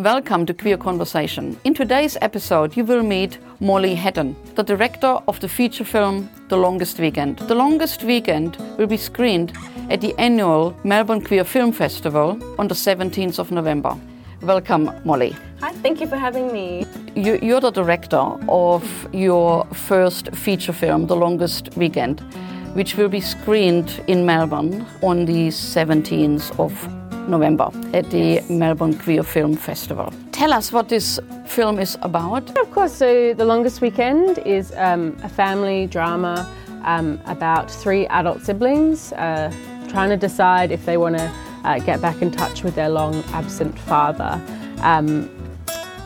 Welcome to Queer Conversation. In today's episode, you will meet Molly Haddon, the director of the feature film The Longest Weekend. The Longest Weekend will be screened at the annual Melbourne Queer Film Festival on the 17th of November. Welcome, Molly. Hi, thank you for having me. You, are the director of your first feature film, The Longest Weekend, which will be screened in Melbourne on the 17th of November at the Melbourne Queer Film Festival. Tell us what this film is about. Of course, so The Longest Weekend is um, a family drama um, about three adult siblings uh, trying to decide if they want to uh, get back in touch with their long absent father. Um,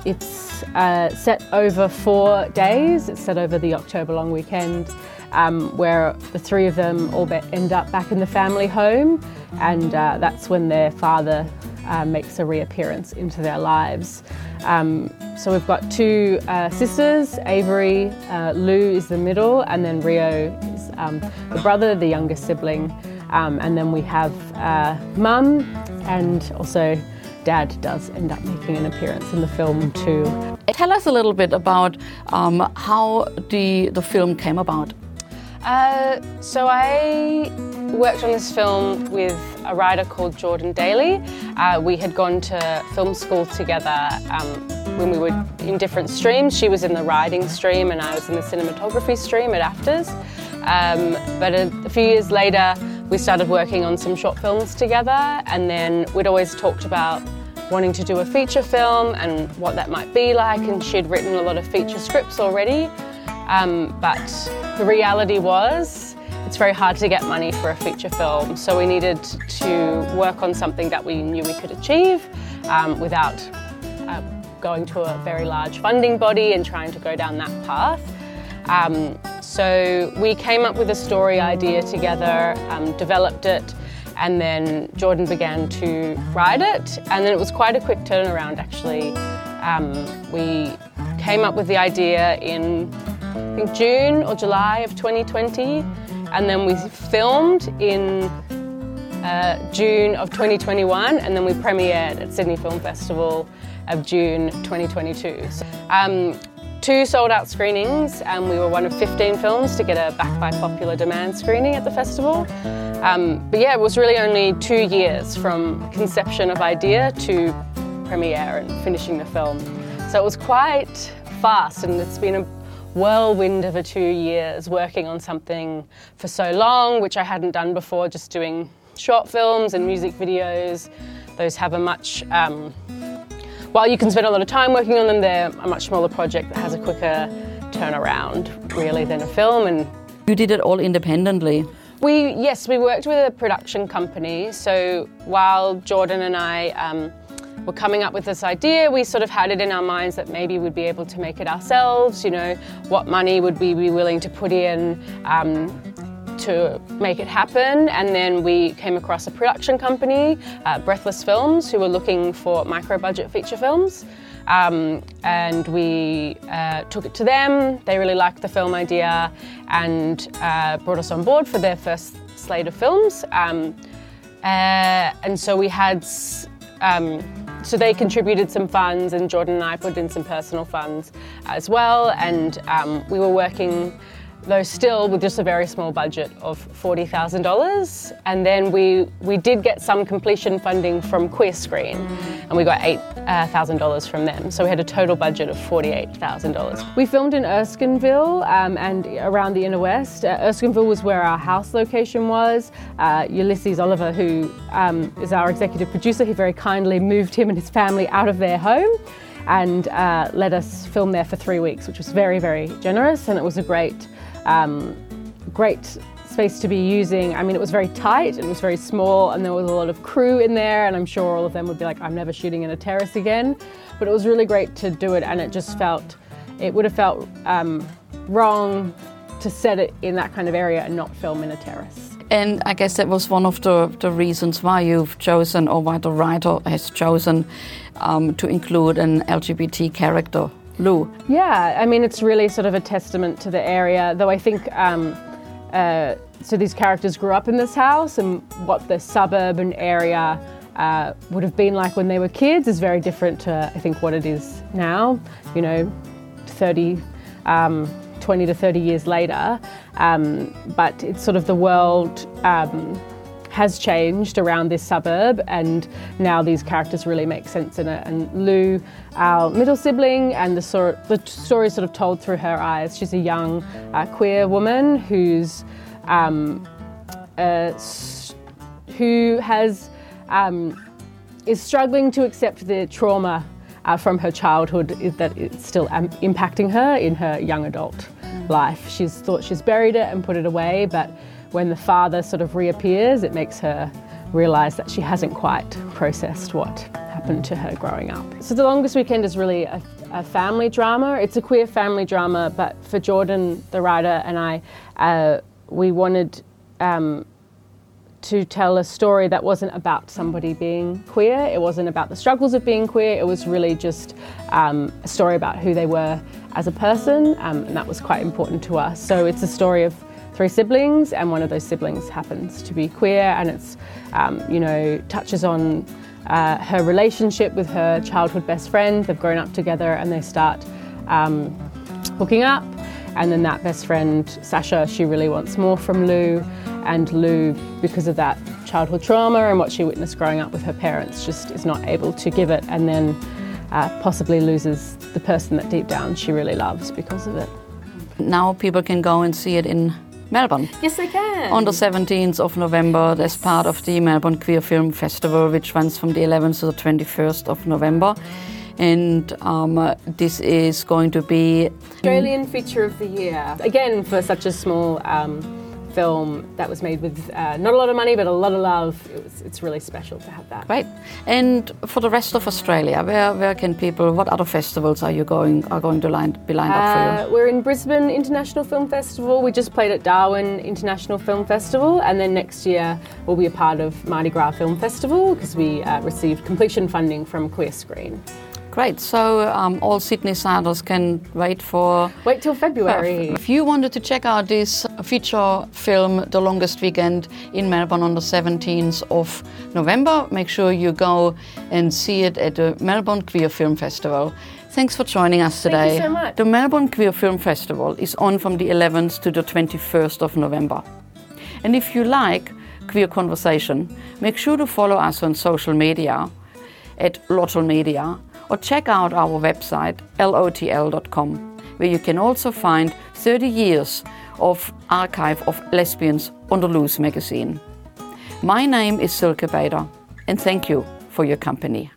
it's uh, set over four days, it's set over the October long weekend. Um, where the three of them all end up back in the family home and uh, that's when their father uh, makes a reappearance into their lives. Um, so we've got two uh, sisters, Avery, uh, Lou is the middle, and then Rio is um, the brother, the younger sibling. Um, and then we have uh, mum, and also dad does end up making an appearance in the film too. Tell us a little bit about um, how the, the film came about. Uh, so I worked on this film with a writer called Jordan Daly. Uh, we had gone to film school together um, when we were in different streams. She was in the writing stream and I was in the cinematography stream at AFTRS. Um, but a, a few years later, we started working on some short films together and then we'd always talked about wanting to do a feature film and what that might be like and she'd written a lot of feature scripts already. Um, but the reality was it's very hard to get money for a feature film, so we needed to work on something that we knew we could achieve um, without uh, going to a very large funding body and trying to go down that path. Um, so we came up with a story idea together, um, developed it, and then Jordan began to write it. And then it was quite a quick turnaround actually. Um, we came up with the idea in I think June or July of 2020, and then we filmed in uh, June of 2021, and then we premiered at Sydney Film Festival of June 2022. So, um, two sold out screenings, and we were one of 15 films to get a Back by Popular Demand screening at the festival. Um, but yeah, it was really only two years from conception of idea to premiere and finishing the film. So it was quite fast, and it's been a whirlwind of a two years working on something for so long, which I hadn't done before, just doing short films and music videos. Those have a much, um, while you can spend a lot of time working on them, they're a much smaller project that has a quicker turnaround, really, than a film. And you did it all independently. We yes, we worked with a production company. So while Jordan and I. Um, were coming up with this idea, we sort of had it in our minds that maybe we'd be able to make it ourselves. You know, what money would we be willing to put in um, to make it happen? And then we came across a production company, uh, Breathless Films, who were looking for micro budget feature films. Um, and we uh, took it to them. They really liked the film idea and uh, brought us on board for their first slate of films. Um, uh, and so we had um, so they contributed some funds, and Jordan and I put in some personal funds as well. And um, we were working, though still, with just a very small budget of forty thousand dollars. And then we we did get some completion funding from Queer Screen, and we got eight uh, $1,000 from them. So we had a total budget of $48,000. We filmed in Erskineville um, and around the inner west. Uh, Erskineville was where our house location was. Uh, Ulysses Oliver, who um, is our executive producer, he very kindly moved him and his family out of their home and uh, let us film there for three weeks, which was very, very generous and it was a great, um, great space to be using. I mean, it was very tight, it was very small, and there was a lot of crew in there, and I'm sure all of them would be like, I'm never shooting in a terrace again. But it was really great to do it, and it just felt, it would have felt um, wrong to set it in that kind of area and not film in a terrace. And I guess that was one of the, the reasons why you've chosen, or why the writer has chosen, um, to include an LGBT character Lou. Yeah, I mean, it's really sort of a testament to the area, though I think. Um, uh, so these characters grew up in this house, and what the suburban area uh, would have been like when they were kids is very different to, I think, what it is now. You know, 30, um, 20 to 30 years later. Um, but it's sort of the world um, has changed around this suburb, and now these characters really make sense in it. And Lou, our middle sibling, and the, sort, the story is sort of told through her eyes. She's a young uh, queer woman who's um, uh, who has um, is struggling to accept the trauma uh, from her childhood that it's still um, impacting her in her young adult life. She's thought she's buried it and put it away, but when the father sort of reappears, it makes her realise that she hasn't quite processed what happened to her growing up. So The Longest Weekend is really a, a family drama. It's a queer family drama, but for Jordan, the writer, and I, uh, we wanted um, to tell a story that wasn't about somebody being queer. It wasn't about the struggles of being queer. It was really just um, a story about who they were as a person, um, and that was quite important to us. So it's a story of three siblings, and one of those siblings happens to be queer, and it's um, you know touches on uh, her relationship with her childhood best friend. They've grown up together, and they start um, hooking up. And then that best friend, Sasha, she really wants more from Lou. And Lou, because of that childhood trauma and what she witnessed growing up with her parents, just is not able to give it and then uh, possibly loses the person that deep down she really loves because of it. Now people can go and see it in Melbourne. Yes, they can. On the 17th of November, as part of the Melbourne Queer Film Festival, which runs from the 11th to the 21st of November and um, this is going to be Australian Feature of the Year. Again, for such a small um, film that was made with uh, not a lot of money but a lot of love. It was, it's really special to have that. Right. And for the rest of Australia, where, where can people? What other festivals are you going are going to line, be lined uh, up for you? Uh, we're in Brisbane International Film Festival. We just played at Darwin International Film Festival, and then next year we'll be a part of Mardi Gras Film Festival because we uh, received completion funding from Queer Screen. Great. So um, all Sydney siders can wait for. Wait till February. if you wanted to check out this feature film, The Longest Weekend in Melbourne on the 17th of November, make sure you go and see it at the Melbourne Queer Film Festival. Thanks for joining us today. Thank you so much. The Melbourne Queer Film Festival is on from the 11th to the 21st of November. And if you like queer conversation, make sure to follow us on social media at Lotl Media or check out our website lotl.com, where you can also find 30 years of archive of lesbians on the Loose magazine. My name is Silke Bader, and thank you for your company.